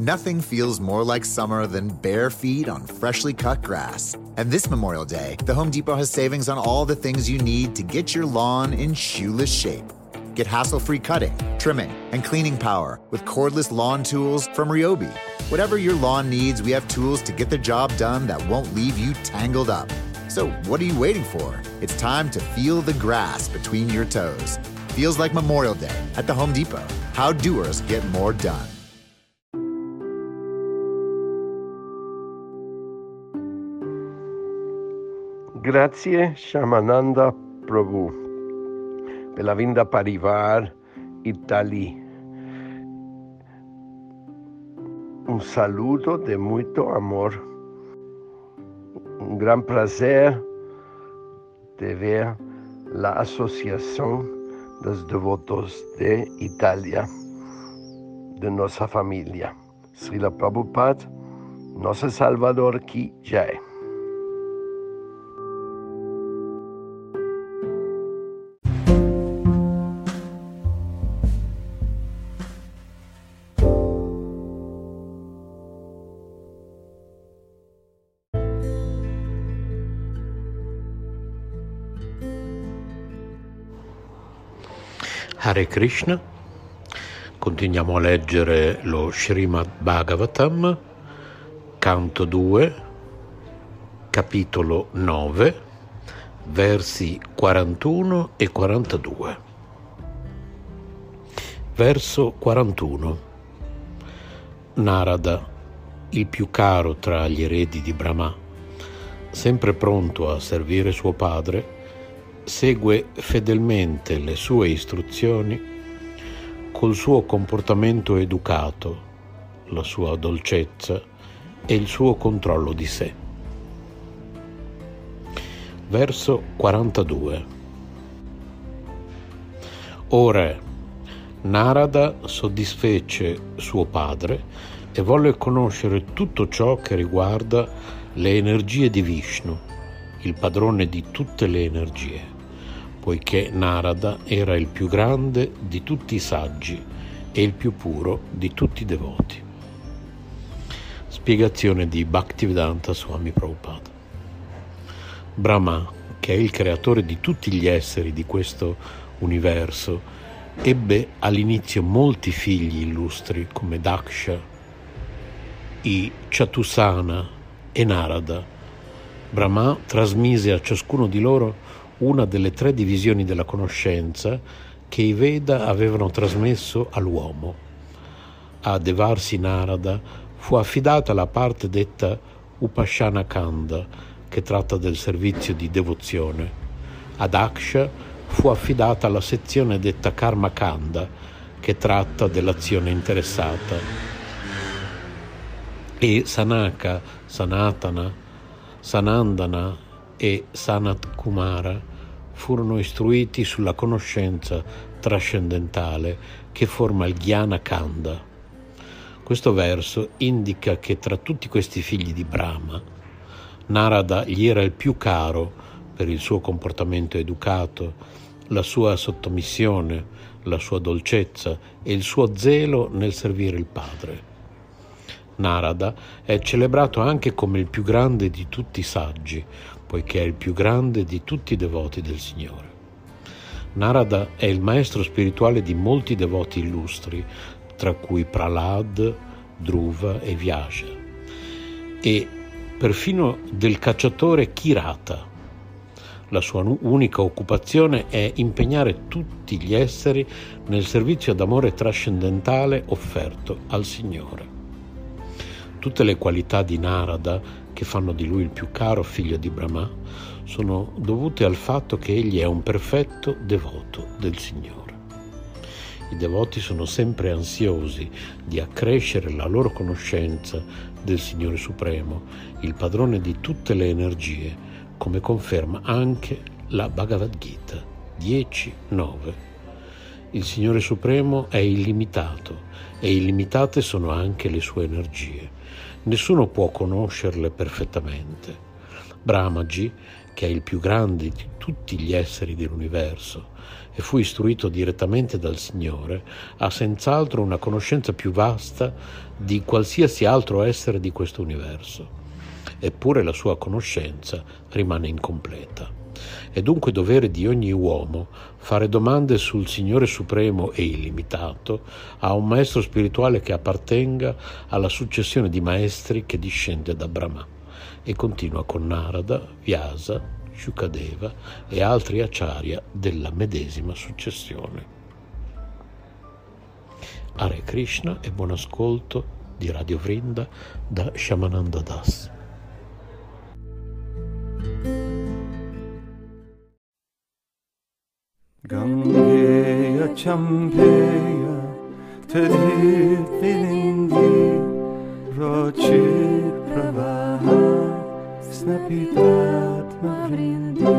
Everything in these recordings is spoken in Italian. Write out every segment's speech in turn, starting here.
Nothing feels more like summer than bare feet on freshly cut grass. And this Memorial Day, the Home Depot has savings on all the things you need to get your lawn in shoeless shape. Get hassle free cutting, trimming, and cleaning power with cordless lawn tools from Ryobi. Whatever your lawn needs, we have tools to get the job done that won't leave you tangled up. So, what are you waiting for? It's time to feel the grass between your toes. Feels like Memorial Day at the Home Depot. How doers get more done. Grazie Shamananda Prabhu per la vinda Parivar Italy. Un saludo de muito amor. Un gran placer de ver la Asociación dos Devotos de Italia, de nuestra familia. Srila Prabhupada, nosso Salvador Ki Jai. Hare Krishna. Continuiamo a leggere lo Srimad Bhagavatam, canto 2, capitolo 9, versi 41 e 42. Verso 41. Narada, il più caro tra gli eredi di Brahma, sempre pronto a servire suo padre, segue fedelmente le sue istruzioni col suo comportamento educato, la sua dolcezza e il suo controllo di sé. Verso 42 Ora Narada soddisfece suo padre e volle conoscere tutto ciò che riguarda le energie di Vishnu, il padrone di tutte le energie poiché Narada era il più grande di tutti i saggi e il più puro di tutti i devoti. Spiegazione di Bhaktivedanta Swami Prabhupada. Brahma, che è il creatore di tutti gli esseri di questo universo, ebbe all'inizio molti figli illustri come Daksha, i Chatusana e Narada. Brahma trasmise a ciascuno di loro una delle tre divisioni della conoscenza che i Veda avevano trasmesso all'uomo. A Devarsi Narada fu affidata la parte detta Upashana Kanda, che tratta del servizio di devozione. Ad Aksha fu affidata la sezione detta Karma Kanda, che tratta dell'azione interessata. E Sanaka, Sanatana, Sanandana e Sanat Kumara furono istruiti sulla conoscenza trascendentale che forma il Jnana Kanda. Questo verso indica che tra tutti questi figli di Brahma, Narada gli era il più caro per il suo comportamento educato, la sua sottomissione, la sua dolcezza e il suo zelo nel servire il padre. Narada è celebrato anche come il più grande di tutti i saggi, poiché è il più grande di tutti i devoti del Signore. Narada è il maestro spirituale di molti devoti illustri, tra cui Pralad, Dhruva e Vyasa, e perfino del cacciatore Kirata. La sua unica occupazione è impegnare tutti gli esseri nel servizio d'amore trascendentale offerto al Signore. Tutte le qualità di Narada che fanno di lui il più caro figlio di Brahma sono dovute al fatto che egli è un perfetto devoto del Signore. I devoti sono sempre ansiosi di accrescere la loro conoscenza del Signore Supremo, il padrone di tutte le energie, come conferma anche la Bhagavad Gita 10.9. Il Signore Supremo è illimitato e illimitate sono anche le sue energie. Nessuno può conoscerle perfettamente. Brahmaji, che è il più grande di tutti gli esseri dell'universo e fu istruito direttamente dal Signore, ha senz'altro una conoscenza più vasta di qualsiasi altro essere di questo universo. Eppure la sua conoscenza rimane incompleta. È dunque dovere di ogni uomo fare domande sul Signore Supremo e illimitato a un maestro spirituale che appartenga alla successione di maestri che discende da Brahma e continua con Narada, Vyasa, Shukadeva e altri acharya della medesima successione. Hare Krishna e buon ascolto di Radio Vrinda da Shamananda Das. Gangheya champheya tadhi pinindi rochi pravaha snapitatma vrindi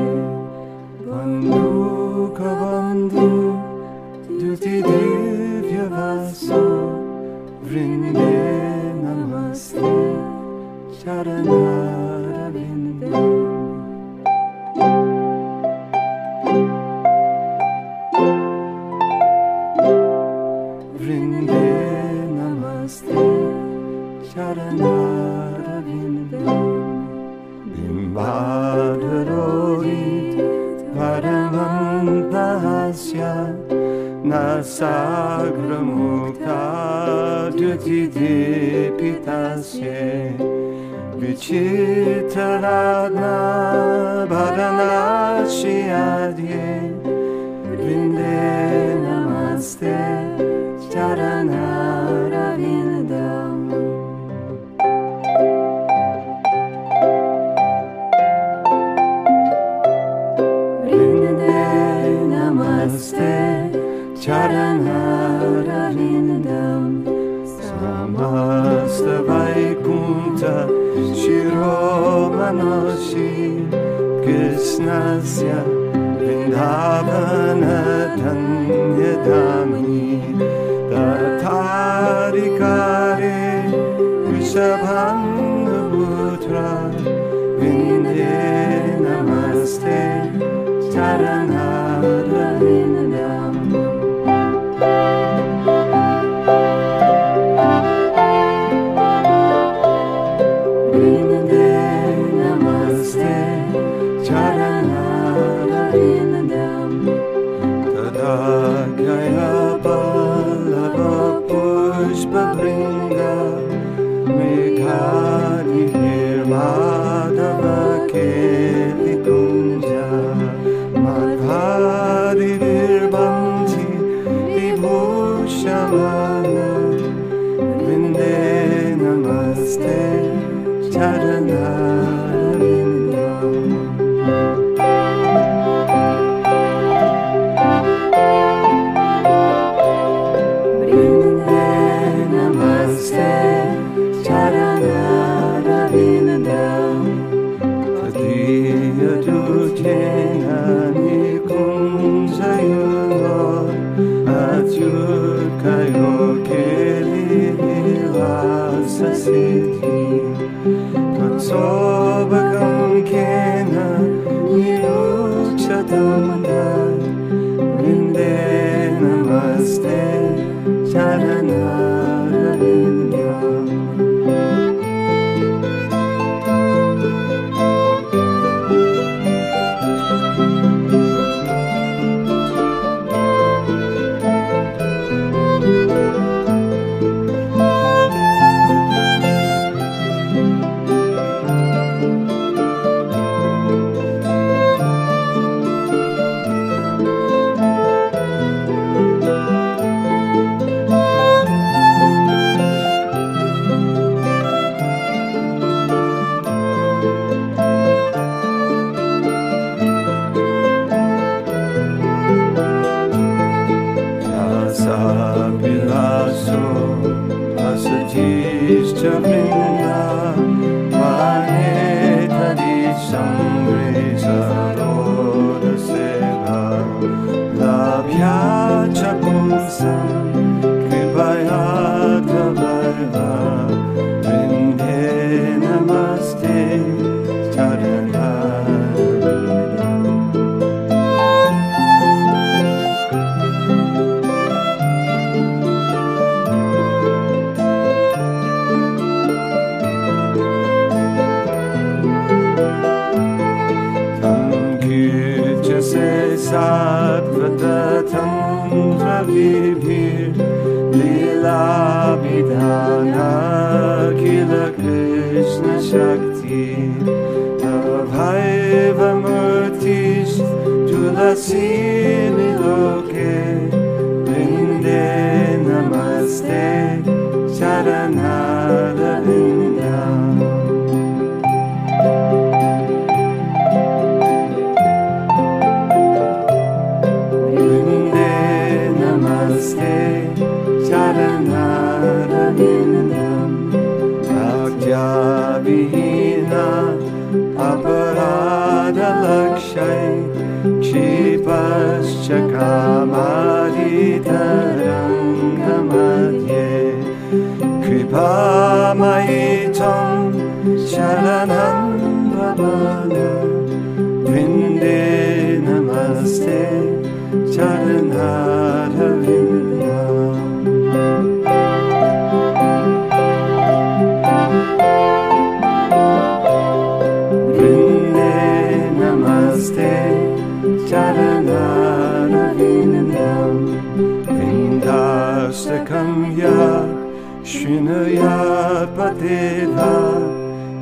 bandhu kavandhu duti divya vasu vrindi namaste charanam न साग्रमुक्ता द्युतिदीपितस्य विचित्रराज्ञा भरणाशियाद्ये वृन्दे नमस्ते चरणारविन्दम् Namaste. Charanarvindam Samasta Vaikunta Shiromanoshi Krishnasya Vrindavana Dhanyadami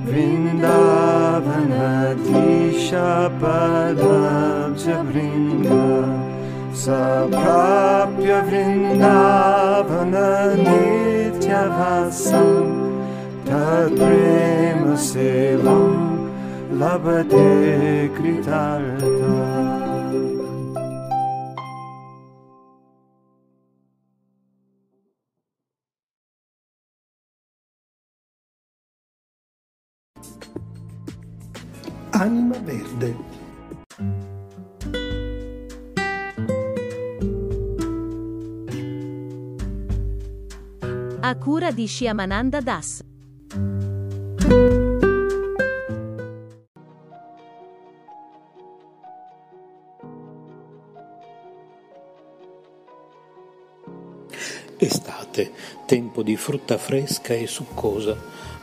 वृन्दावनधि शपदाव्यवृन्द स प्राप्य वृन्दावननित्यभासं प्रेमसेवां लभते कृता Anima Verde. A cura di Shyamananda Das. Estate, tempo di frutta fresca e succosa,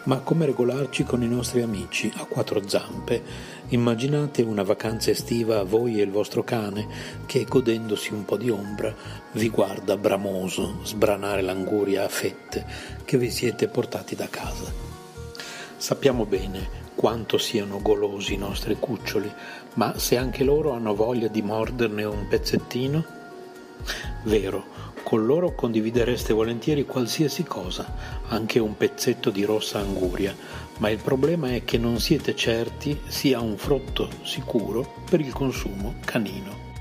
ma come regolarci con i nostri amici a quattro zampe? Immaginate una vacanza estiva a voi e il vostro cane che, godendosi un po' di ombra, vi guarda bramoso sbranare l'anguria a fette che vi siete portati da casa. Sappiamo bene quanto siano golosi i nostri cuccioli, ma se anche loro hanno voglia di morderne un pezzettino? Vero, con loro condividereste volentieri qualsiasi cosa, anche un pezzetto di rossa anguria, ma il problema è che non siete certi sia un frutto sicuro per il consumo canino.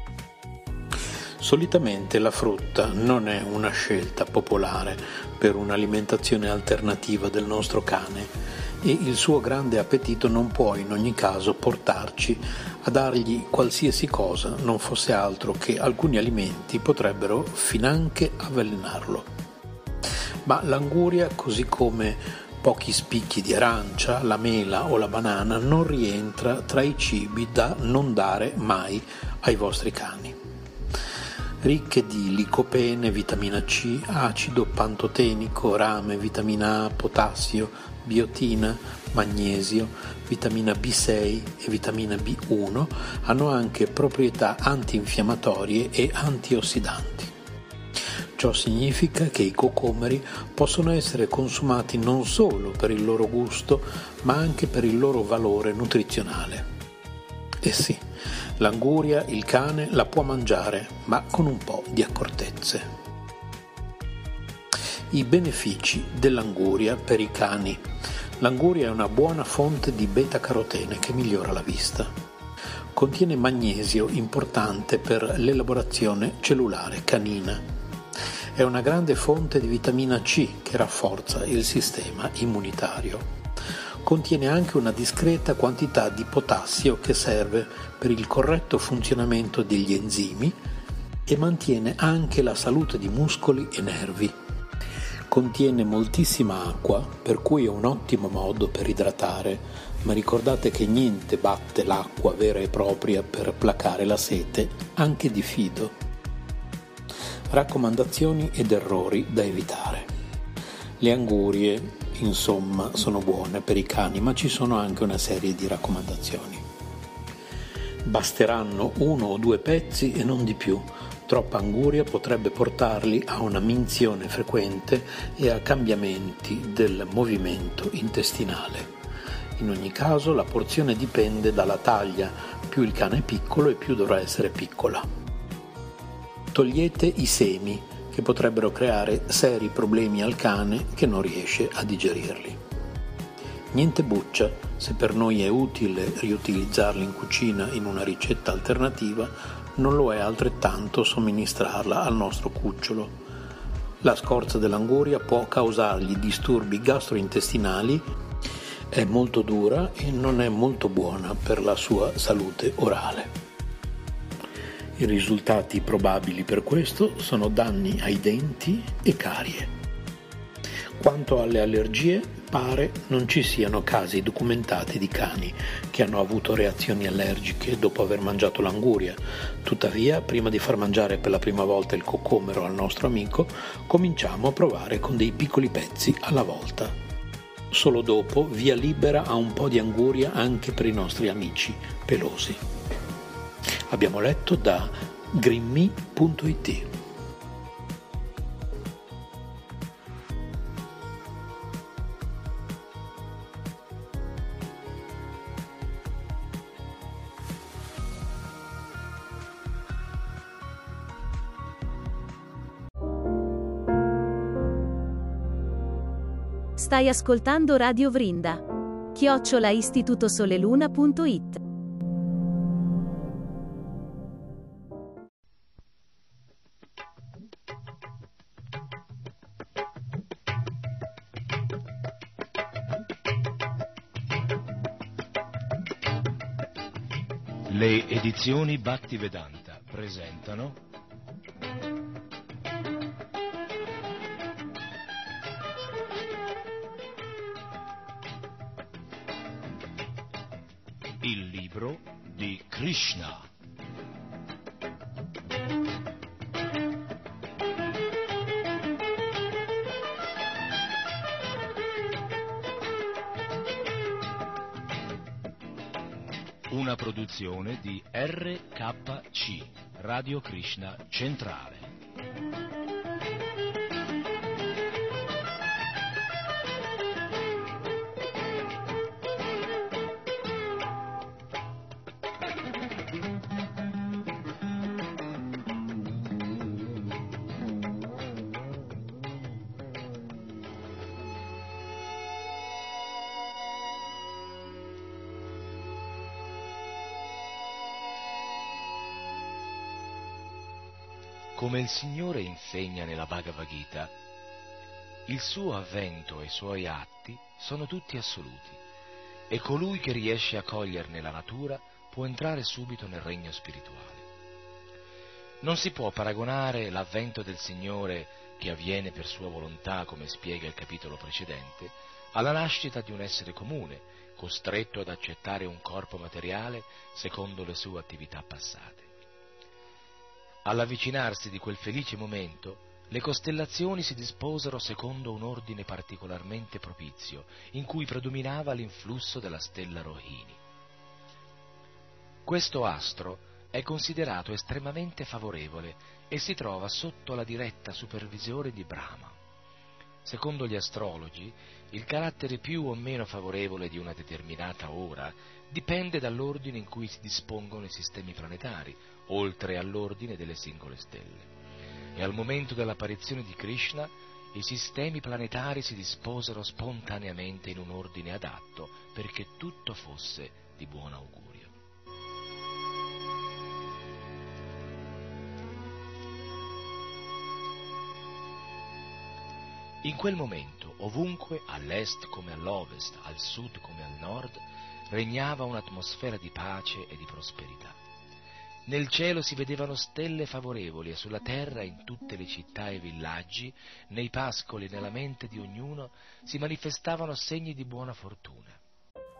Solitamente la frutta non è una scelta popolare per un'alimentazione alternativa del nostro cane e il suo grande appetito non può in ogni caso portarci a dargli qualsiasi cosa non fosse altro che alcuni alimenti potrebbero finanche avvelenarlo. Ma l'anguria, così come pochi spicchi di arancia, la mela o la banana, non rientra tra i cibi da non dare mai ai vostri cani ricche di licopene, vitamina C, acido pantotenico, rame, vitamina A, potassio, biotina, magnesio, vitamina B6 e vitamina B1, hanno anche proprietà antinfiammatorie e antiossidanti. Ciò significa che i cocomeri possono essere consumati non solo per il loro gusto, ma anche per il loro valore nutrizionale. Eh sì, l'anguria il cane la può mangiare, ma con un po' di accortezze. I benefici dell'anguria per i cani. L'anguria è una buona fonte di beta-carotene che migliora la vista. Contiene magnesio importante per l'elaborazione cellulare canina. È una grande fonte di vitamina C che rafforza il sistema immunitario. Contiene anche una discreta quantità di potassio che serve per il corretto funzionamento degli enzimi e mantiene anche la salute di muscoli e nervi. Contiene moltissima acqua, per cui è un ottimo modo per idratare, ma ricordate che niente batte l'acqua vera e propria per placare la sete, anche di fido. Raccomandazioni ed errori da evitare. Le angurie, insomma, sono buone per i cani, ma ci sono anche una serie di raccomandazioni. Basteranno uno o due pezzi e non di più Troppa anguria potrebbe portarli a una minzione frequente e a cambiamenti del movimento intestinale. In ogni caso la porzione dipende dalla taglia, più il cane è piccolo e più dovrà essere piccola. Togliete i semi che potrebbero creare seri problemi al cane che non riesce a digerirli. Niente buccia, se per noi è utile riutilizzarli in cucina in una ricetta alternativa, non lo è altrettanto somministrarla al nostro cucciolo. La scorza dell'anguria può causargli disturbi gastrointestinali, è molto dura e non è molto buona per la sua salute orale. I risultati probabili per questo sono danni ai denti e carie. Quanto alle allergie, pare non ci siano casi documentati di cani che hanno avuto reazioni allergiche dopo aver mangiato l'anguria. Tuttavia, prima di far mangiare per la prima volta il coccomero al nostro amico, cominciamo a provare con dei piccoli pezzi alla volta. Solo dopo via libera a un po' di anguria anche per i nostri amici pelosi. Abbiamo letto da grimmy.it. Stai ascoltando Radio Vrinda. Chiocciola istitutosoleluna.it Le edizioni Batti Vedanta presentano libro di Krishna. Una produzione di RKC, Radio Krishna Centrale. Nella Bhagavad Gita, il suo avvento e i suoi atti sono tutti assoluti e colui che riesce a coglierne la natura può entrare subito nel regno spirituale. Non si può paragonare l'avvento del Signore che avviene per sua volontà, come spiega il capitolo precedente, alla nascita di un essere comune, costretto ad accettare un corpo materiale secondo le sue attività passate. All'avvicinarsi di quel felice momento, le costellazioni si disposero secondo un ordine particolarmente propizio, in cui predominava l'influsso della stella Rohini. Questo astro è considerato estremamente favorevole e si trova sotto la diretta supervisione di Brahma. Secondo gli astrologi, il carattere più o meno favorevole di una determinata ora dipende dall'ordine in cui si dispongono i sistemi planetari, oltre all'ordine delle singole stelle. E al momento dell'apparizione di Krishna, i sistemi planetari si disposero spontaneamente in un ordine adatto perché tutto fosse di buon augurio. In quel momento, ovunque, all'est come all'ovest, al sud come al nord, regnava un'atmosfera di pace e di prosperità. Nel cielo si vedevano stelle favorevoli e sulla terra, in tutte le città e villaggi, nei pascoli e nella mente di ognuno, si manifestavano segni di buona fortuna.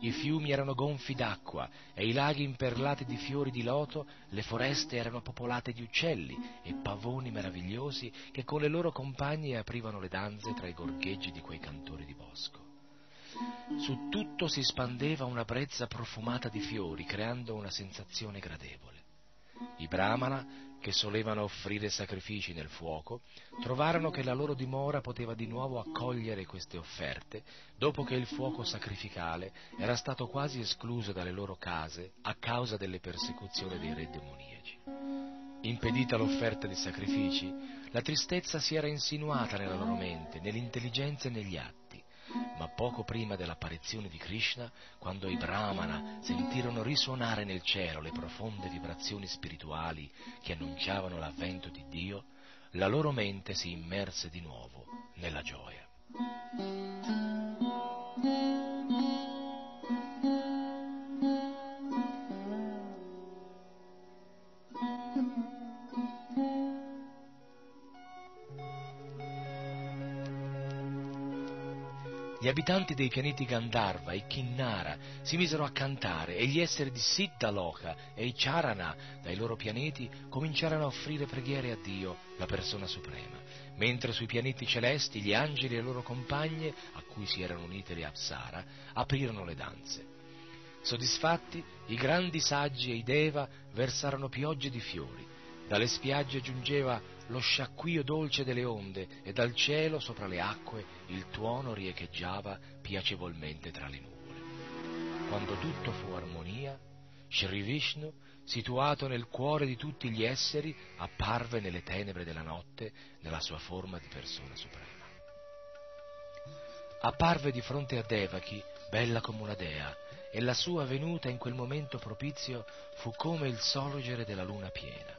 I fiumi erano gonfi d'acqua e i laghi imperlati di fiori di loto, le foreste erano popolate di uccelli e pavoni meravigliosi che con le loro compagne aprivano le danze tra i gorgheggi di quei cantori di bosco. Su tutto si spandeva una brezza profumata di fiori, creando una sensazione gradevole. I brahmana che solevano offrire sacrifici nel fuoco, trovarono che la loro dimora poteva di nuovo accogliere queste offerte, dopo che il fuoco sacrificale era stato quasi escluso dalle loro case a causa delle persecuzioni dei re demoniaci. Impedita l'offerta di sacrifici, la tristezza si era insinuata nella loro mente, nell'intelligenza e negli atti ma poco prima dell'apparizione di Krishna, quando i Brahmana sentirono risuonare nel cielo le profonde vibrazioni spirituali che annunciavano l'avvento di Dio, la loro mente si immerse di nuovo nella gioia. Gli abitanti dei pianeti Gandharva e Kinnara si misero a cantare e gli esseri di Siddhaloka e i Charana dai loro pianeti cominciarono a offrire preghiere a Dio, la persona suprema, mentre sui pianeti celesti gli angeli e le loro compagne, a cui si erano unite le Apsara, aprirono le danze. Soddisfatti, i grandi saggi e i Deva versarono piogge di fiori, dalle spiagge giungeva lo sciacquio dolce delle onde e dal cielo sopra le acque il tuono riecheggiava piacevolmente tra le nuvole. Quando tutto fu armonia, Sri Vishnu, situato nel cuore di tutti gli esseri, apparve nelle tenebre della notte nella sua forma di persona suprema. Apparve di fronte a Devaki, bella come una dea, e la sua venuta in quel momento propizio fu come il sorgere della luna piena.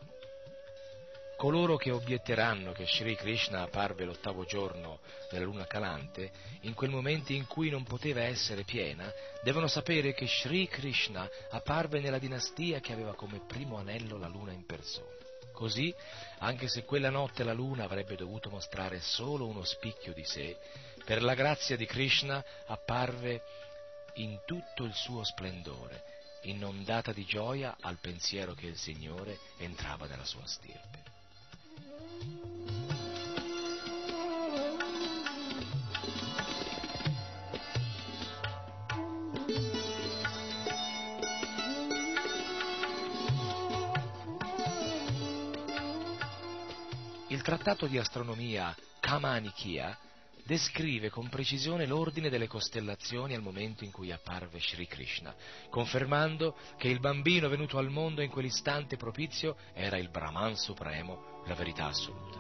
Coloro che obietteranno che Sri Krishna apparve l'ottavo giorno della luna calante, in quel momento in cui non poteva essere piena, devono sapere che Sri Krishna apparve nella dinastia che aveva come primo anello la luna in persona. Così, anche se quella notte la luna avrebbe dovuto mostrare solo uno spicchio di sé, per la grazia di Krishna apparve in tutto il suo splendore, inondata di gioia al pensiero che il Signore entrava nella sua stirpe. Il trattato di astronomia Kamanikya descrive con precisione l'ordine delle costellazioni al momento in cui apparve Sri Krishna, confermando che il bambino venuto al mondo in quell'istante propizio era il Brahman supremo, la verità assoluta.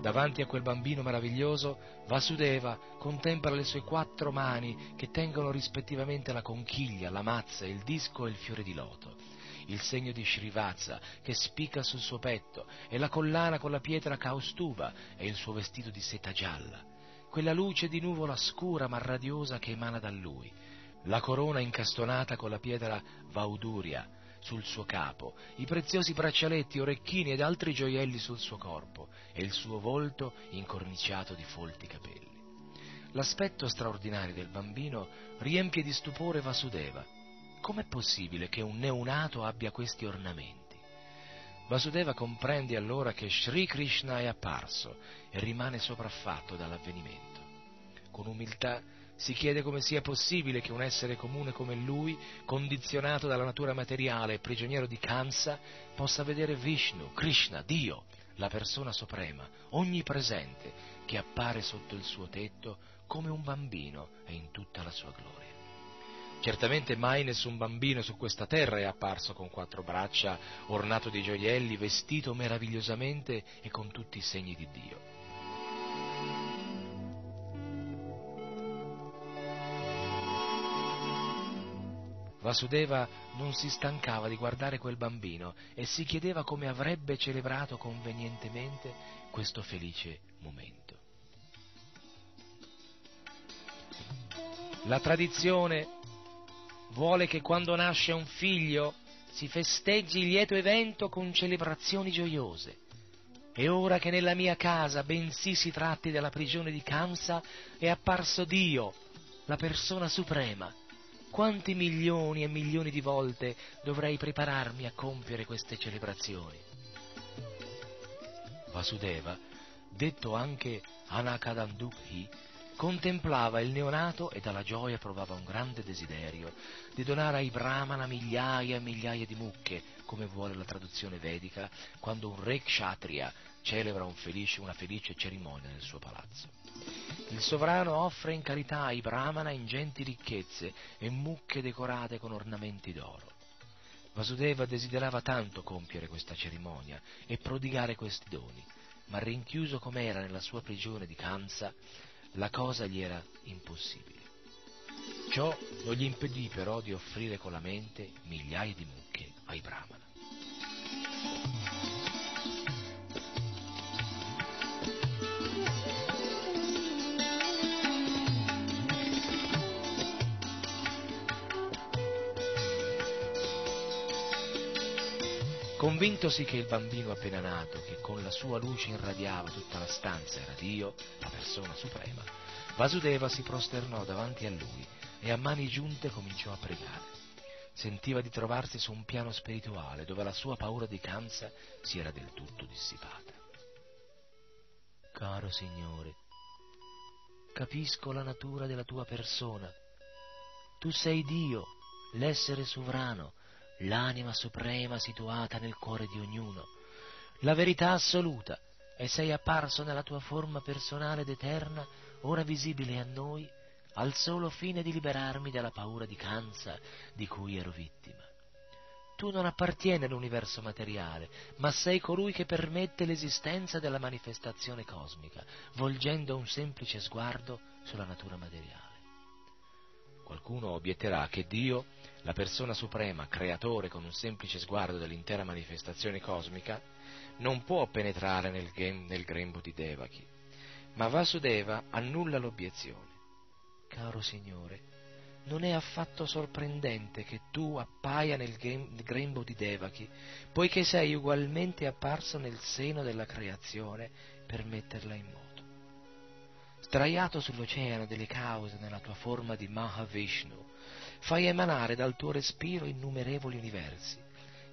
Davanti a quel bambino meraviglioso, Vasudeva contempla le sue quattro mani che tengono rispettivamente la conchiglia, la mazza, il disco e il fiore di loto. Il segno di Srivatsa che spicca sul suo petto e la collana con la pietra Kaustuba e il suo vestito di seta gialla. Quella luce di nuvola scura ma radiosa che emana da lui, la corona incastonata con la pietra Vauduria sul suo capo, i preziosi braccialetti, orecchini ed altri gioielli sul suo corpo e il suo volto incorniciato di folti capelli. L'aspetto straordinario del bambino riempie di stupore Vasudeva. Com'è possibile che un neonato abbia questi ornamenti? Vasudeva comprende allora che Sri Krishna è apparso e rimane sopraffatto dall'avvenimento. Con umiltà si chiede come sia possibile che un essere comune come lui, condizionato dalla natura materiale e prigioniero di Kamsa, possa vedere Vishnu, Krishna, Dio, la persona suprema, onnipresente, che appare sotto il suo tetto come un bambino e in tutta la sua gloria. Certamente mai nessun bambino su questa terra è apparso con quattro braccia, ornato di gioielli, vestito meravigliosamente e con tutti i segni di Dio. Vasudeva non si stancava di guardare quel bambino e si chiedeva come avrebbe celebrato convenientemente questo felice momento. La tradizione vuole che quando nasce un figlio si festeggi il lieto evento con celebrazioni gioiose. E ora che nella mia casa, bensì si tratti della prigione di Kamsa, è apparso Dio, la persona suprema, quanti milioni e milioni di volte dovrei prepararmi a compiere queste celebrazioni? Vasudeva, detto anche Anakadandukhi, contemplava il neonato e dalla gioia provava un grande desiderio di donare ai brahmana migliaia e migliaia di mucche, come vuole la traduzione vedica, quando un re kshatriya celebra un felice, una felice cerimonia nel suo palazzo. Il sovrano offre in carità ai brahmana ingenti ricchezze e mucche decorate con ornamenti d'oro. Vasudeva desiderava tanto compiere questa cerimonia e prodigare questi doni, ma rinchiuso com'era nella sua prigione di Kamsa, la cosa gli era impossibile. Ciò non gli impedì però di offrire con la mente migliaia di mucche ai brahmana. Convintosi che il bambino appena nato, che con la sua luce irradiava tutta la stanza, era Dio, la persona suprema, Vasudeva si prosternò davanti a lui e a mani giunte cominciò a pregare. Sentiva di trovarsi su un piano spirituale dove la sua paura di Kamsa si era del tutto dissipata. Caro Signore, capisco la natura della tua persona. Tu sei Dio, l'essere sovrano, l'anima suprema situata nel cuore di ognuno, la verità assoluta, e sei apparso nella tua forma personale ed eterna, ora visibile a noi, al solo fine di liberarmi dalla paura di Kansa di cui ero vittima. Tu non appartieni all'universo materiale, ma sei colui che permette l'esistenza della manifestazione cosmica, volgendo un semplice sguardo sulla natura materiale. Qualcuno obietterà che Dio, la persona suprema, creatore con un semplice sguardo dell'intera manifestazione cosmica, non può penetrare nel, nel grembo di Devaki. Ma Vasudeva annulla l'obiezione. Caro Signore, non è affatto sorprendente che tu appaia nel grembo di Devaki, poiché sei ugualmente apparso nel seno della creazione per metterla in moto. Sdraiato sull'oceano delle cause nella tua forma di Mahavishnu, fai emanare dal tuo respiro innumerevoli universi.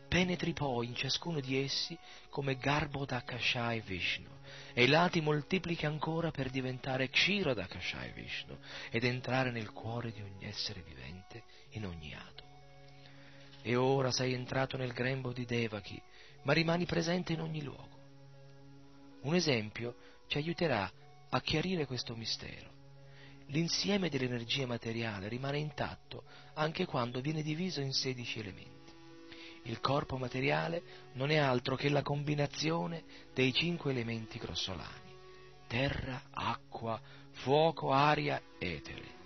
Penetri poi in ciascuno di essi come Garbhodakashai Vishnu, e là ti moltiplichi ancora per diventare Kshirodakashai Vishnu ed entrare nel cuore di ogni essere vivente in ogni atomo. E ora sei entrato nel grembo di Devaki, ma rimani presente in ogni luogo. Un esempio ci aiuterà a chiarire questo mistero. L'insieme dell'energia materiale rimane intatto anche quando viene diviso in sedici elementi. Il corpo materiale non è altro che la combinazione dei cinque elementi grossolani, terra, acqua, fuoco, aria, etere.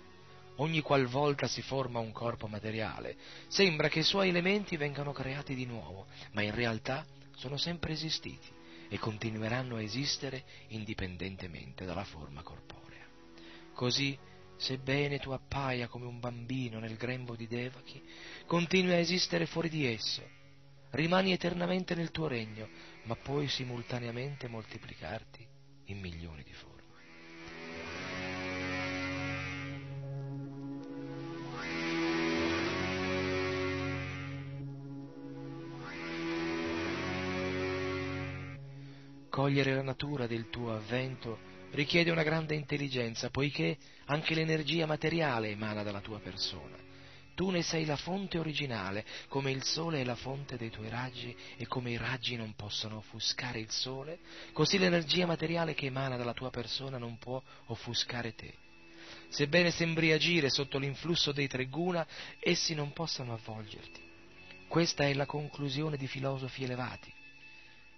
Ogni qualvolta si forma un corpo materiale, sembra che i suoi elementi vengano creati di nuovo, ma in realtà sono sempre esistiti e continueranno a esistere indipendentemente dalla forma corporea. Così, sebbene tu appaia come un bambino nel grembo di Devaki, continui a esistere fuori di esso, rimani eternamente nel tuo regno, ma puoi simultaneamente moltiplicarti in milioni di forme. Cogliere la natura del tuo avvento richiede una grande intelligenza, poiché anche l'energia materiale emana dalla tua persona. Tu ne sei la fonte originale, come il sole è la fonte dei tuoi raggi e come i raggi non possono offuscare il sole, così l'energia materiale che emana dalla tua persona non può offuscare te. Sebbene sembri agire sotto l'influsso dei tre guna, essi non possono avvolgerti. Questa è la conclusione di filosofi elevati.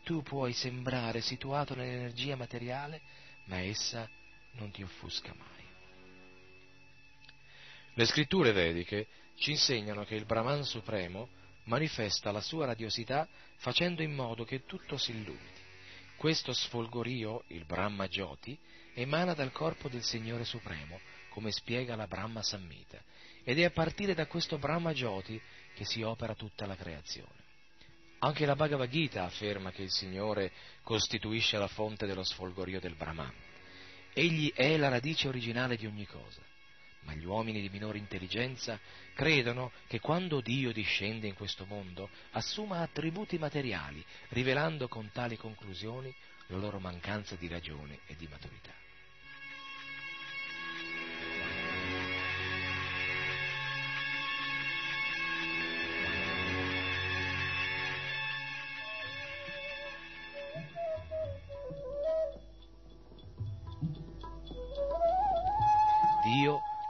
Tu puoi sembrare situato nell'energia materiale, ma essa non ti offusca mai. Le scritture vediche ci insegnano che il Brahman Supremo manifesta la sua radiosità facendo in modo che tutto si illumini. Questo sfolgorio, il Brahma Jyoti, emana dal corpo del Signore Supremo, come spiega la Brahma Sammita, ed è a partire da questo Brahma Jyoti che si opera tutta la creazione. Anche la Bhagavad Gita afferma che il Signore costituisce la fonte dello sfolgorio del Brahman. Egli è la radice originale di ogni cosa. Ma gli uomini di minore intelligenza credono che quando Dio discende in questo mondo assuma attributi materiali, rivelando con tali conclusioni la loro mancanza di ragione e di maturità.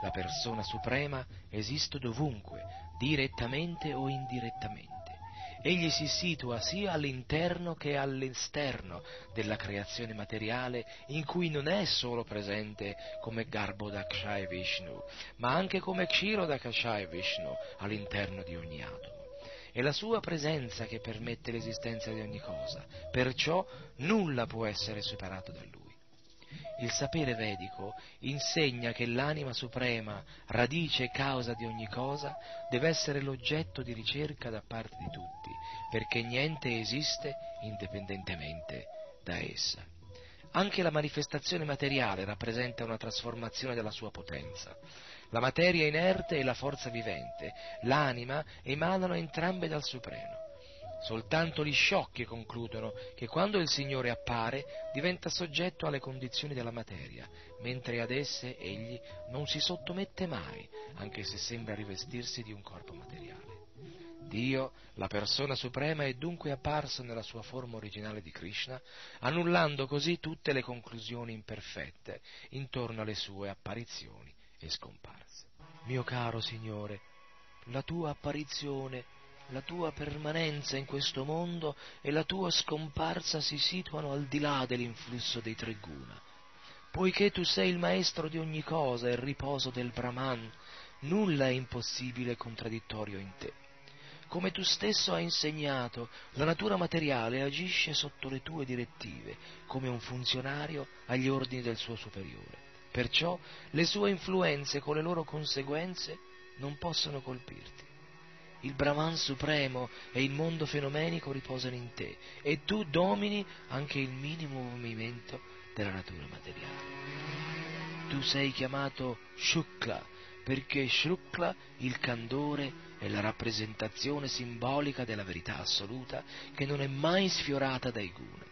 La persona suprema, esiste dovunque, direttamente o indirettamente. Egli si situa sia all'interno che all'esterno della creazione materiale in cui non è solo presente come Garbhodakshaya Vishnu, ma anche come Kshirodakshaya Vishnu all'interno di ogni atomo. È la sua presenza che permette l'esistenza di ogni cosa, perciò nulla può essere superato da lui. Il sapere vedico insegna che l'anima suprema, radice e causa di ogni cosa, deve essere l'oggetto di ricerca da parte di tutti, perché niente esiste indipendentemente da essa. Anche la manifestazione materiale rappresenta una trasformazione della sua potenza. La materia inerte e la forza vivente, l'anima, emanano entrambe dal Supremo. Soltanto gli sciocchi concludono che quando il Signore appare diventa soggetto alle condizioni della materia, mentre ad esse egli non si sottomette mai, anche se sembra rivestirsi di un corpo materiale. Dio, la persona suprema, è dunque apparso nella sua forma originale di Krishna, annullando così tutte le conclusioni imperfette intorno alle sue apparizioni e scomparse. Mio caro Signore, la tua apparizione la tua permanenza in questo mondo e la tua scomparsa si situano al di là dell'influsso dei tre guna. Poiché tu sei il maestro di ogni cosa e il riposo del Brahman, nulla è impossibile e contraddittorio in te. Come tu stesso hai insegnato, la natura materiale agisce sotto le tue direttive, come un funzionario agli ordini del suo superiore. Perciò le sue influenze con le loro conseguenze non possono colpirti il Brahman supremo e il mondo fenomenico riposano in te e tu domini anche il minimo movimento della natura materiale. Tu sei chiamato Shukla perché Shukla, il candore, è la rappresentazione simbolica della verità assoluta che non è mai sfiorata dai guna.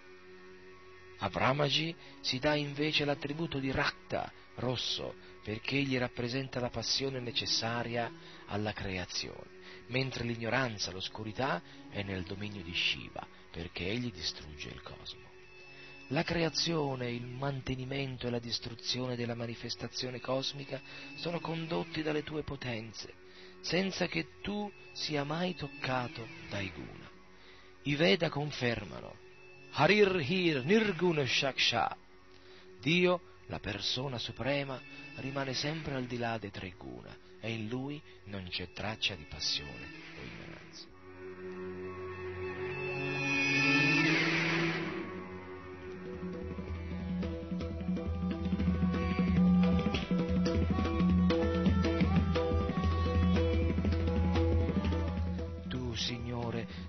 A Brahmaji si dà invece l'attributo di Rakta, rosso, perché egli rappresenta la passione necessaria alla creazione mentre l'ignoranza, l'oscurità è nel dominio di Shiva, perché egli distrugge il cosmo. La creazione, il mantenimento e la distruzione della manifestazione cosmica sono condotti dalle tue potenze, senza che tu sia mai toccato dai guna. I Veda confermano Harir Hir Nirguna Shaksha. Dio, la persona suprema, rimane sempre al di là dei tre guna e in lui non c'è traccia di passione o ignoranza.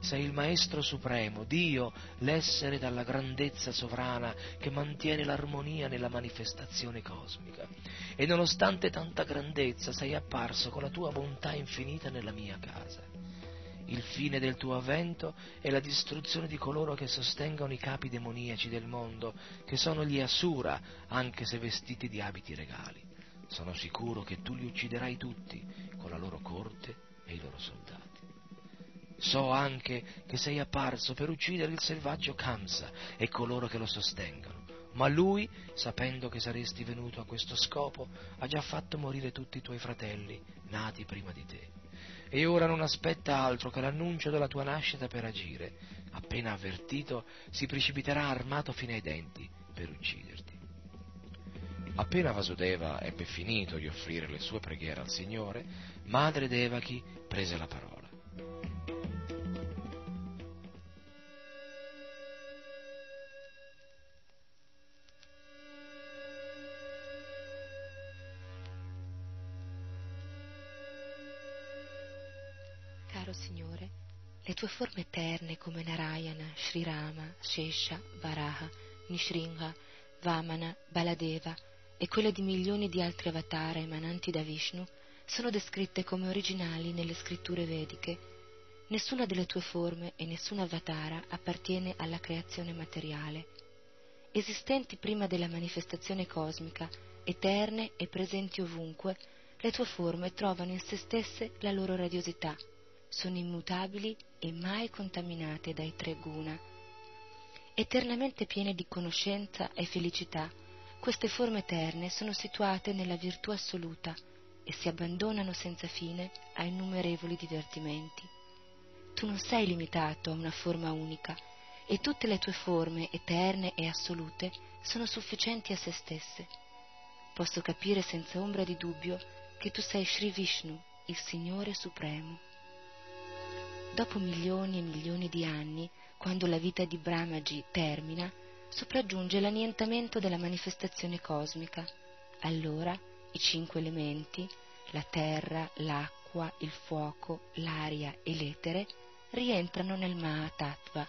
Sei il Maestro Supremo, Dio, l'essere dalla grandezza sovrana che mantiene l'armonia nella manifestazione cosmica. E nonostante tanta grandezza sei apparso con la tua bontà infinita nella mia casa. Il fine del tuo avvento è la distruzione di coloro che sostengono i capi demoniaci del mondo, che sono gli Asura, anche se vestiti di abiti regali. sono sicuro che tu li ucciderai tutti con la loro corte e i loro soldati. So anche che sei apparso per uccidere il selvaggio Kamsa e coloro che lo sostengono, ma lui, sapendo che saresti venuto a questo scopo, ha già fatto morire tutti i tuoi fratelli nati prima di te. E ora non aspetta altro che l'annuncio della tua nascita per agire. Appena avvertito, si precipiterà armato fino ai denti per ucciderti. Appena Vasudeva ebbe finito di offrire le sue preghiere al Signore, madre Devaki prese la parola. Tue forme eterne come Narayana, Sri Rama, Shesha, Varaha, Nishringa, Vamana, Baladeva e quelle di milioni di altri avatar emananti da Vishnu sono descritte come originali nelle scritture vediche. Nessuna delle tue forme e nessun avatara appartiene alla creazione materiale. Esistenti prima della manifestazione cosmica, eterne e presenti ovunque, le tue forme trovano in se stesse la loro radiosità, sono immutabili e mai contaminate dai tre guna. Eternamente piene di conoscenza e felicità, queste forme eterne sono situate nella virtù assoluta e si abbandonano senza fine a innumerevoli divertimenti. Tu non sei limitato a una forma unica e tutte le tue forme eterne e assolute sono sufficienti a se stesse. Posso capire senza ombra di dubbio che tu sei Sri Vishnu, il Signore Supremo. Dopo milioni e milioni di anni, quando la vita di Brahmaji termina, sopraggiunge l'annientamento della manifestazione cosmica. Allora i cinque elementi, la terra, l'acqua, il fuoco, l'aria e l'etere, rientrano nel Mahatattva,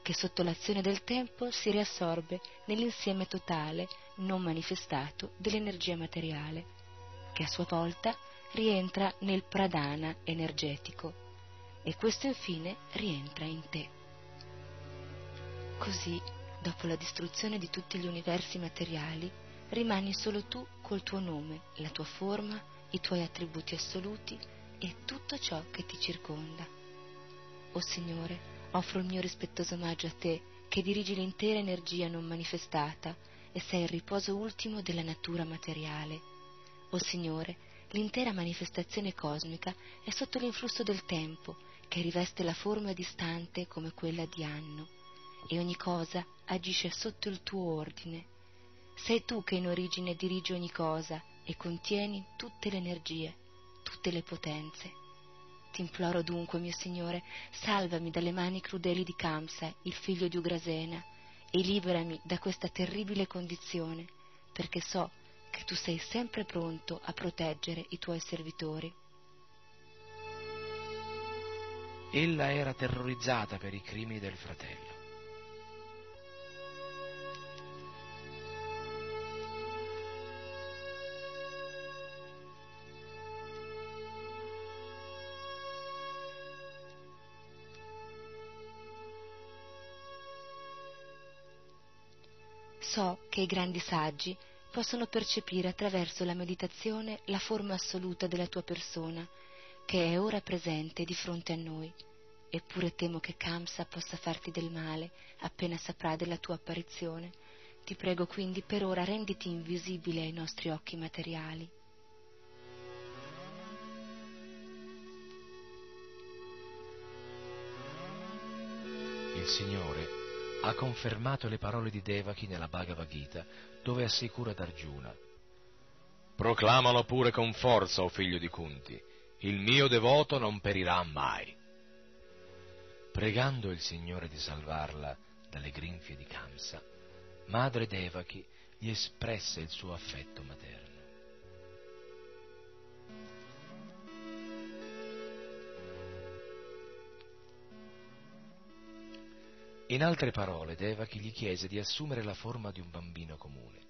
che sotto l'azione del tempo si riassorbe nell'insieme totale, non manifestato, dell'energia materiale, che a sua volta rientra nel pradana energetico e questo infine rientra in te. Così, dopo la distruzione di tutti gli universi materiali, rimani solo tu col tuo nome, la tua forma, i tuoi attributi assoluti e tutto ciò che ti circonda. O Signore, offro il mio rispettoso omaggio a te, che dirigi l'intera energia non manifestata e sei il riposo ultimo della natura materiale. O Signore, l'intera manifestazione cosmica è sotto l'influsso del tempo che riveste la forma distante come quella di anno, e ogni cosa agisce sotto il tuo ordine. Sei tu che in origine dirigi ogni cosa e contieni tutte le energie, tutte le potenze. Ti imploro dunque, mio Signore, salvami dalle mani crudeli di Kamsa, il figlio di Ugrasena, e liberami da questa terribile condizione, perché so che tu sei sempre pronto a proteggere i tuoi servitori. Ella era terrorizzata per i crimini del fratello. So che i grandi saggi possono percepire attraverso la meditazione la forma assoluta della tua persona che è ora presente di fronte a noi. Eppure temo che Kamsa possa farti del male appena saprà della tua apparizione. Ti prego quindi per ora renditi invisibile ai nostri occhi materiali. Il Signore ha confermato le parole di Devaki nella Bhagavad Gita, dove assicura ad Arjuna Proclamalo pure con forza, o figlio di Kunti, il mio devoto non perirà mai. Pregando il Signore di salvarla dalle grinfie di Kamsa, madre Devaki gli espresse il suo affetto materno. In altre parole, Devaki gli chiese di assumere la forma di un bambino comune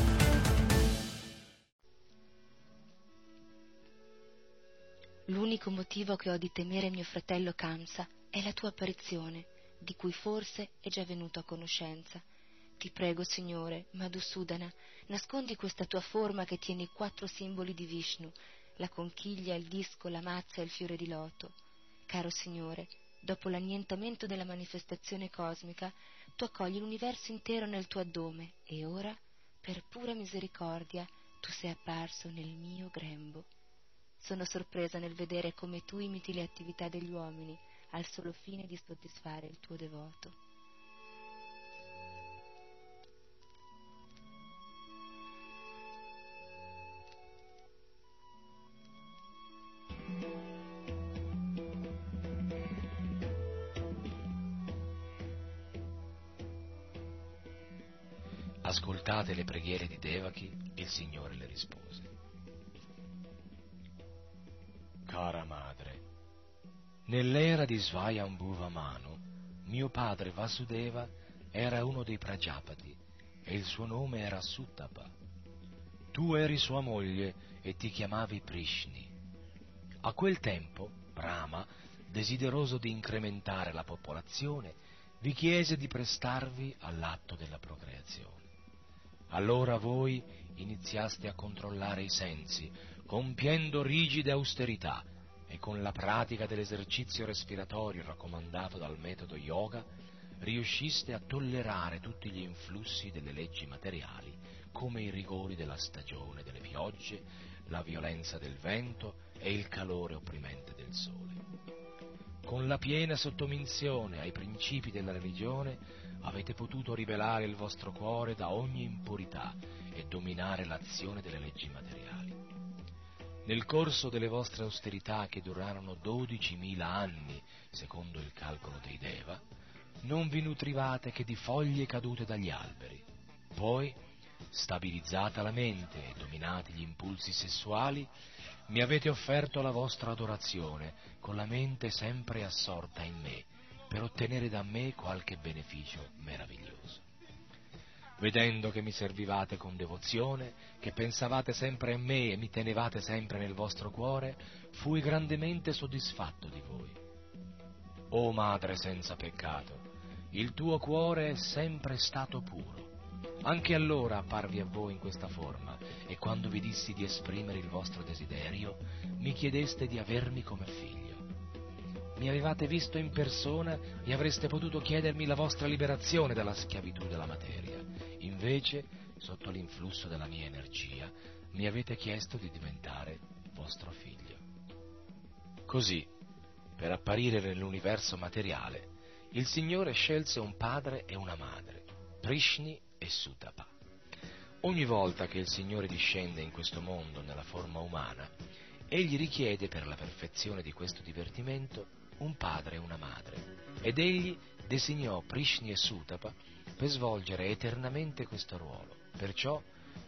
L'unico motivo che ho di temere mio fratello Kamsa è la tua apparizione, di cui forse è già venuto a conoscenza. Ti prego, Signore, Madhusudana, nascondi questa tua forma che tiene i quattro simboli di Vishnu, la conchiglia, il disco, la mazza e il fiore di loto. Caro Signore, dopo l'annientamento della manifestazione cosmica, tu accogli l'universo intero nel tuo addome e ora, per pura misericordia, tu sei apparso nel mio grembo. Sono sorpresa nel vedere come tu imiti le attività degli uomini al solo fine di soddisfare il tuo devoto. Ascoltate le preghiere di Devaki, il Signore le rispose. Cara madre, nell'era di Svayambhuva Manu, mio padre Vasudeva era uno dei Prajapati e il suo nome era Suttapa. Tu eri sua moglie e ti chiamavi Prishni. A quel tempo Brahma, desideroso di incrementare la popolazione, vi chiese di prestarvi all'atto della procreazione. Allora voi iniziaste a controllare i sensi, compiendo rigide austerità e con la pratica dell'esercizio respiratorio raccomandato dal metodo yoga, riusciste a tollerare tutti gli influssi delle leggi materiali, come i rigori della stagione delle piogge, la violenza del vento e il calore opprimente del sole. Con la piena sottominzione ai principi della religione, avete potuto rivelare il vostro cuore da ogni impurità e dominare l'azione delle leggi materiali. Nel corso delle vostre austerità che durarono 12.000 anni, secondo il calcolo dei Deva, non vi nutrivate che di foglie cadute dagli alberi. Poi, stabilizzata la mente e dominati gli impulsi sessuali, mi avete offerto la vostra adorazione con la mente sempre assorta in me per ottenere da me qualche beneficio meraviglioso. Vedendo che mi servivate con devozione, che pensavate sempre a me e mi tenevate sempre nel vostro cuore, fui grandemente soddisfatto di voi. O Madre senza peccato, il tuo cuore è sempre stato puro. Anche allora apparvi a voi in questa forma e quando vi dissi di esprimere il vostro desiderio, mi chiedeste di avermi come figlio mi avevate visto in persona e avreste potuto chiedermi la vostra liberazione dalla schiavitù della materia. Invece, sotto l'influsso della mia energia, mi avete chiesto di diventare vostro figlio. Così, per apparire nell'universo materiale, il Signore scelse un padre e una madre, Prishni e Sutapa. Ogni volta che il Signore discende in questo mondo nella forma umana, egli richiede per la perfezione di questo divertimento un padre e una madre, ed egli designò Prishni e Sutapa per svolgere eternamente questo ruolo. Perciò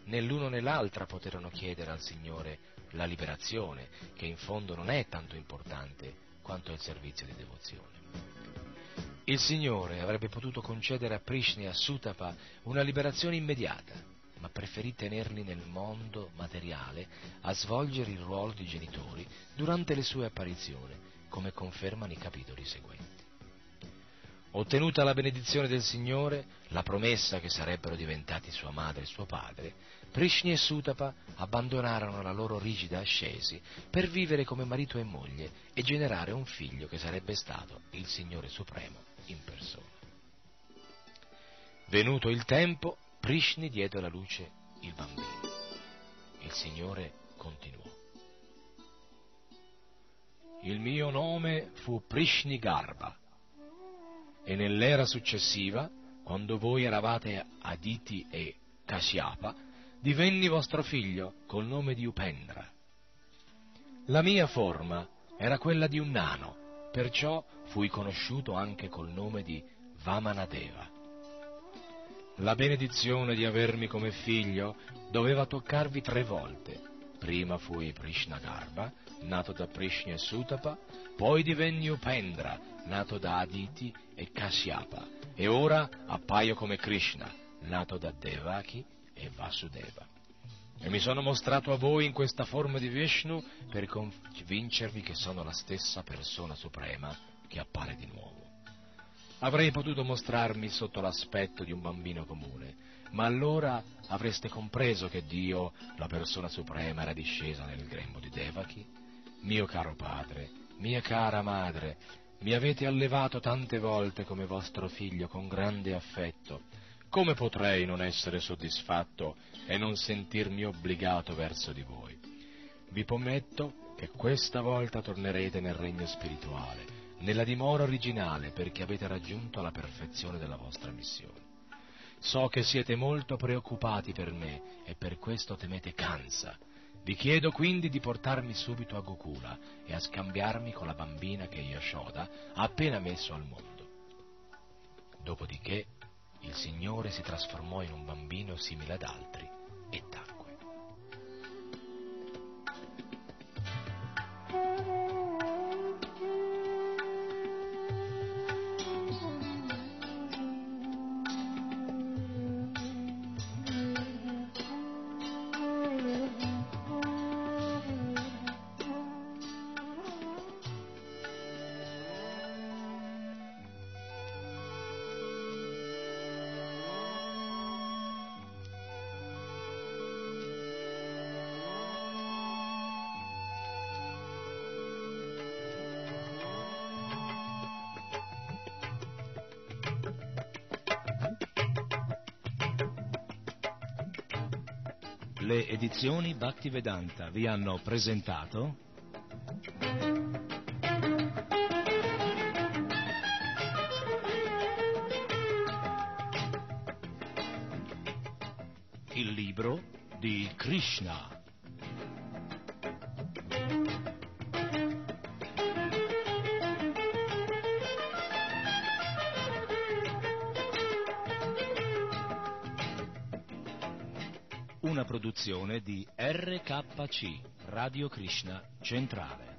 né l'uno né l'altra poterono chiedere al Signore la liberazione, che in fondo non è tanto importante quanto il servizio di devozione. Il Signore avrebbe potuto concedere a Prishni e a Sutapa una liberazione immediata, ma preferì tenerli nel mondo materiale a svolgere il ruolo di genitori durante le sue apparizioni come confermano i capitoli seguenti. Ottenuta la benedizione del Signore, la promessa che sarebbero diventati sua madre e suo padre, Prishni e Sutapa abbandonarono la loro rigida ascesi per vivere come marito e moglie e generare un figlio che sarebbe stato il Signore Supremo in persona. Venuto il tempo, Prishni diede alla luce il bambino. Il Signore continuò. Il mio nome fu Prishni Garba e nell'era successiva, quando voi eravate Aditi e Kashyapa, divenni vostro figlio col nome di Upendra. La mia forma era quella di un nano, perciò fui conosciuto anche col nome di Vamanadeva. La benedizione di avermi come figlio doveva toccarvi tre volte. Prima fui Prishnagarbha, nato da Prishna e Sutapa, poi divenni Upendra, nato da Aditi e Kashyapa, e ora appaio come Krishna, nato da Devaki e Vasudeva. E mi sono mostrato a voi in questa forma di Vishnu per convincervi che sono la stessa persona suprema che appare di nuovo. Avrei potuto mostrarmi sotto l'aspetto di un bambino comune, ma allora avreste compreso che Dio, la persona suprema, era discesa nel grembo di Devaki? Mio caro padre, mia cara madre, mi avete allevato tante volte come vostro figlio con grande affetto, come potrei non essere soddisfatto e non sentirmi obbligato verso di voi? Vi prometto che questa volta tornerete nel regno spirituale, nella dimora originale, perché avete raggiunto la perfezione della vostra missione. So che siete molto preoccupati per me e per questo temete Kansa. Vi chiedo quindi di portarmi subito a Gokula e a scambiarmi con la bambina che Yashoda ha appena messo al mondo. Dopodiché il Signore si trasformò in un bambino simile ad altri e tacque. Le edizioni Bhaktivedanta vi hanno presentato il libro di Krishna. Produzione di RKC, Radio Krishna Centrale.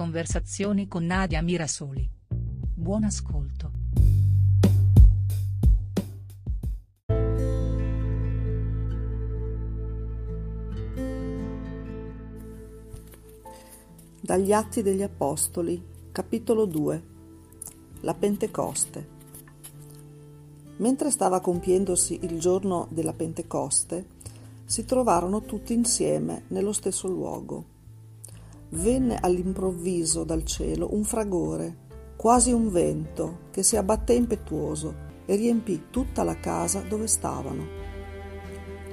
Conversazioni con Nadia Mirasoli. Buon ascolto. Dagli Atti degli Apostoli, capitolo 2 La Pentecoste Mentre stava compiendosi il giorno della Pentecoste, si trovarono tutti insieme nello stesso luogo. Venne all'improvviso dal cielo un fragore, quasi un vento, che si abbatté impetuoso e riempì tutta la casa dove stavano.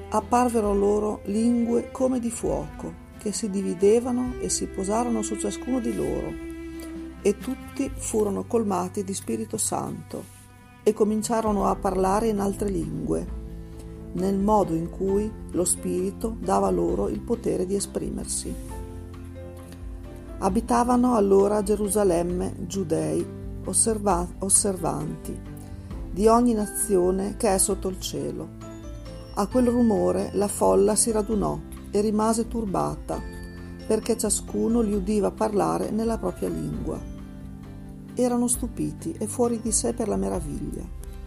Apparvero loro lingue come di fuoco, che si dividevano e si posarono su ciascuno di loro, e tutti furono colmati di Spirito Santo e cominciarono a parlare in altre lingue nel modo in cui lo Spirito dava loro il potere di esprimersi. Abitavano allora a Gerusalemme giudei osserva- osservanti di ogni nazione che è sotto il cielo. A quel rumore la folla si radunò e rimase turbata, perché ciascuno li udiva parlare nella propria lingua. Erano stupiti e fuori di sé per la meraviglia.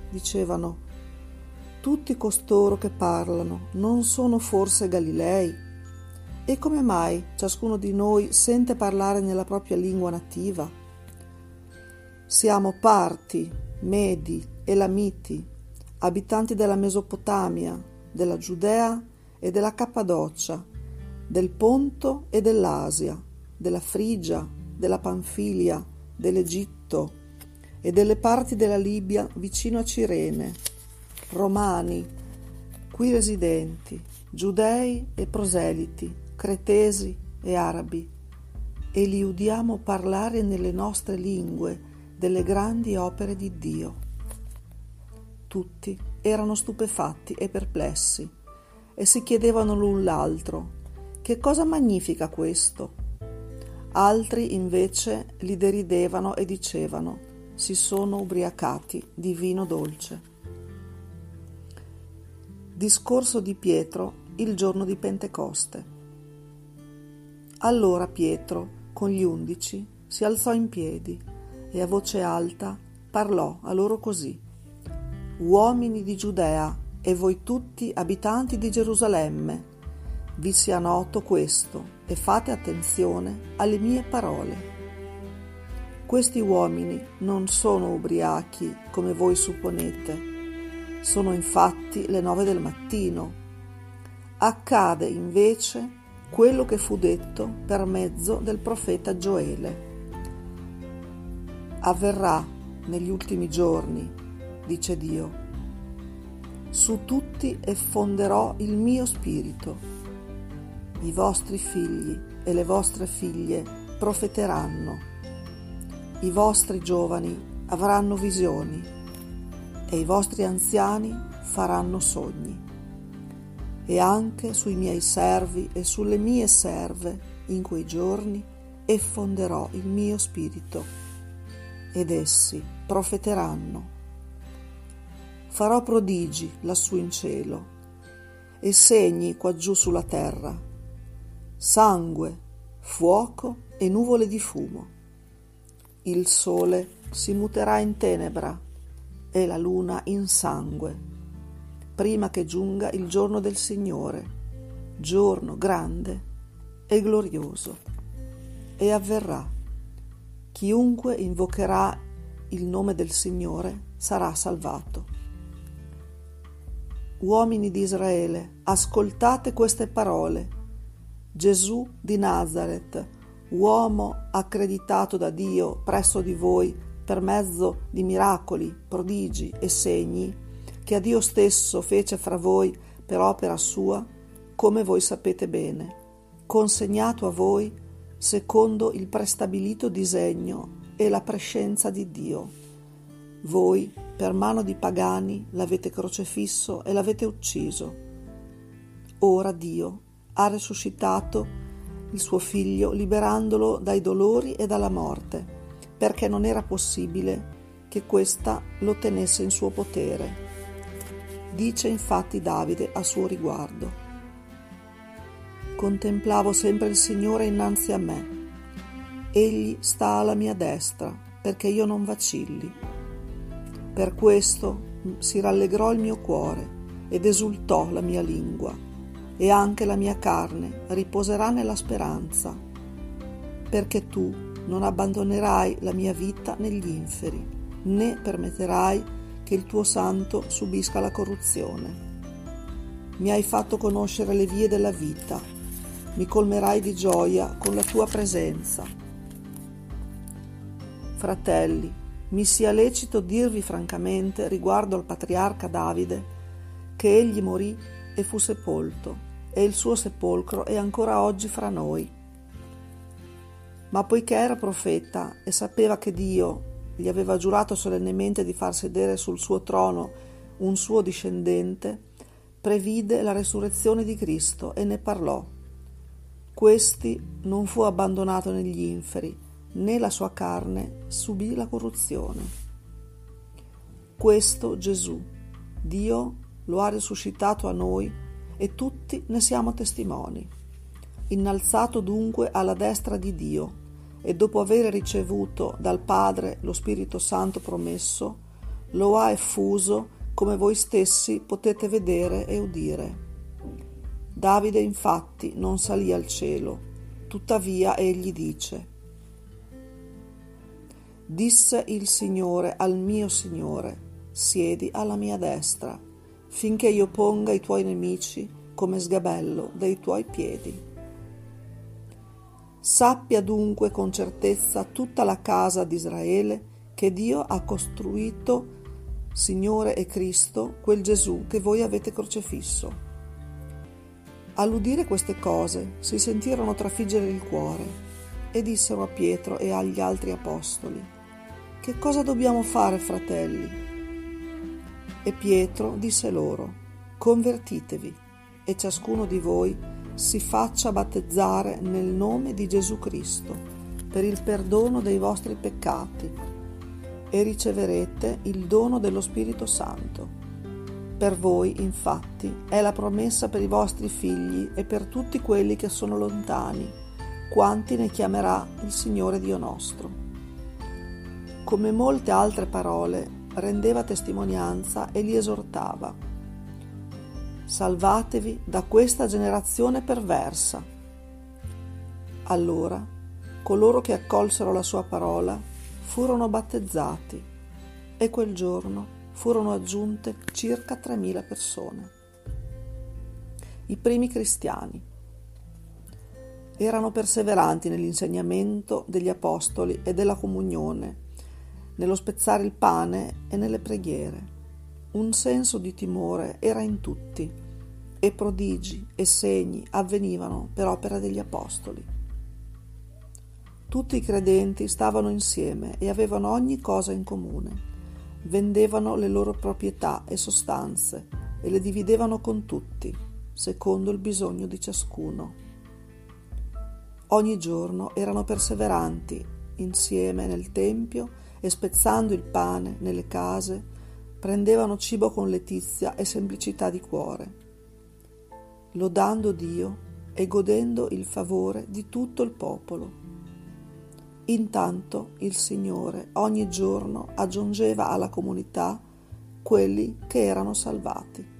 Dicevano, tutti costoro che parlano non sono forse Galilei? E come mai ciascuno di noi sente parlare nella propria lingua nativa? Siamo parti, medi, elamiti, abitanti della Mesopotamia, della Giudea e della Cappadocia, del Ponto e dell'Asia, della Frigia, della Panfilia, dell'Egitto e delle parti della Libia vicino a Cirene romani, qui residenti, giudei e proseliti, cretesi e arabi, e li udiamo parlare nelle nostre lingue delle grandi opere di Dio. Tutti erano stupefatti e perplessi e si chiedevano l'un l'altro che cosa magnifica questo? Altri invece li deridevano e dicevano si sono ubriacati di vino dolce. Discorso di Pietro il giorno di Pentecoste. Allora Pietro, con gli undici, si alzò in piedi e a voce alta parlò a loro così. Uomini di Giudea e voi tutti abitanti di Gerusalemme, vi sia noto questo e fate attenzione alle mie parole. Questi uomini non sono ubriachi come voi supponete sono infatti le nove del mattino. Accade invece quello che fu detto per mezzo del profeta Gioele. Avverrà negli ultimi giorni, dice Dio. Su tutti effonderò il mio spirito. I vostri figli e le vostre figlie profeteranno. I vostri giovani avranno visioni e i vostri anziani faranno sogni. E anche sui miei servi e sulle mie serve in quei giorni effonderò il mio spirito, ed essi profeteranno. Farò prodigi lassù in cielo e segni quaggiù sulla terra, sangue, fuoco e nuvole di fumo. Il sole si muterà in tenebra e la luna in sangue, prima che giunga il giorno del Signore, giorno grande e glorioso. E avverrà, chiunque invocherà il nome del Signore sarà salvato. Uomini di Israele, ascoltate queste parole. Gesù di Nazareth, uomo accreditato da Dio presso di voi per mezzo di miracoli, prodigi e segni che a Dio stesso fece fra voi per opera sua, come voi sapete bene. consegnato a voi secondo il prestabilito disegno e la prescenza di Dio. Voi, per mano di pagani, l'avete crocefisso e l'avete ucciso. Ora Dio ha risuscitato il suo figlio liberandolo dai dolori e dalla morte, perché non era possibile che questa lo tenesse in suo potere. Dice infatti Davide a suo riguardo. Contemplavo sempre il Signore innanzi a me. Egli sta alla mia destra, perché io non vacilli. Per questo si rallegrò il mio cuore ed esultò la mia lingua, e anche la mia carne riposerà nella speranza, perché tu non abbandonerai la mia vita negli inferi, né permetterai che il tuo santo subisca la corruzione. Mi hai fatto conoscere le vie della vita, mi colmerai di gioia con la tua presenza. Fratelli, mi sia lecito dirvi francamente riguardo al patriarca Davide che egli morì e fu sepolto, e il suo sepolcro è ancora oggi fra noi. Ma poiché era profeta e sapeva che Dio gli aveva giurato solennemente di far sedere sul suo trono un suo discendente, previde la resurrezione di Cristo e ne parlò. Questi non fu abbandonato negli inferi, né la sua carne subì la corruzione. Questo Gesù, Dio lo ha risuscitato a noi e tutti ne siamo testimoni. Innalzato dunque alla destra di Dio, e dopo aver ricevuto dal Padre lo Spirito Santo promesso, lo ha effuso come voi stessi potete vedere e udire. Davide infatti non salì al cielo, tuttavia egli dice, Disse il Signore al mio Signore, siedi alla mia destra, finché io ponga i tuoi nemici come sgabello dei tuoi piedi. Sappia dunque con certezza tutta la casa di Israele che Dio ha costruito, Signore e Cristo, quel Gesù che voi avete crocifisso. All'udire queste cose si sentirono trafiggere il cuore e dissero a Pietro e agli altri apostoli, Che cosa dobbiamo fare, fratelli? E Pietro disse loro, Convertitevi e ciascuno di voi si faccia battezzare nel nome di Gesù Cristo per il perdono dei vostri peccati e riceverete il dono dello Spirito Santo. Per voi, infatti, è la promessa per i vostri figli e per tutti quelli che sono lontani, quanti ne chiamerà il Signore Dio nostro. Come molte altre parole, rendeva testimonianza e li esortava salvatevi da questa generazione perversa. Allora coloro che accolsero la sua parola furono battezzati e quel giorno furono aggiunte circa 3.000 persone. I primi cristiani erano perseveranti nell'insegnamento degli apostoli e della comunione, nello spezzare il pane e nelle preghiere. Un senso di timore era in tutti e prodigi e segni avvenivano per opera degli apostoli. Tutti i credenti stavano insieme e avevano ogni cosa in comune. Vendevano le loro proprietà e sostanze e le dividevano con tutti, secondo il bisogno di ciascuno. Ogni giorno erano perseveranti insieme nel Tempio e spezzando il pane nelle case prendevano cibo con letizia e semplicità di cuore, lodando Dio e godendo il favore di tutto il popolo. Intanto il Signore ogni giorno aggiungeva alla comunità quelli che erano salvati.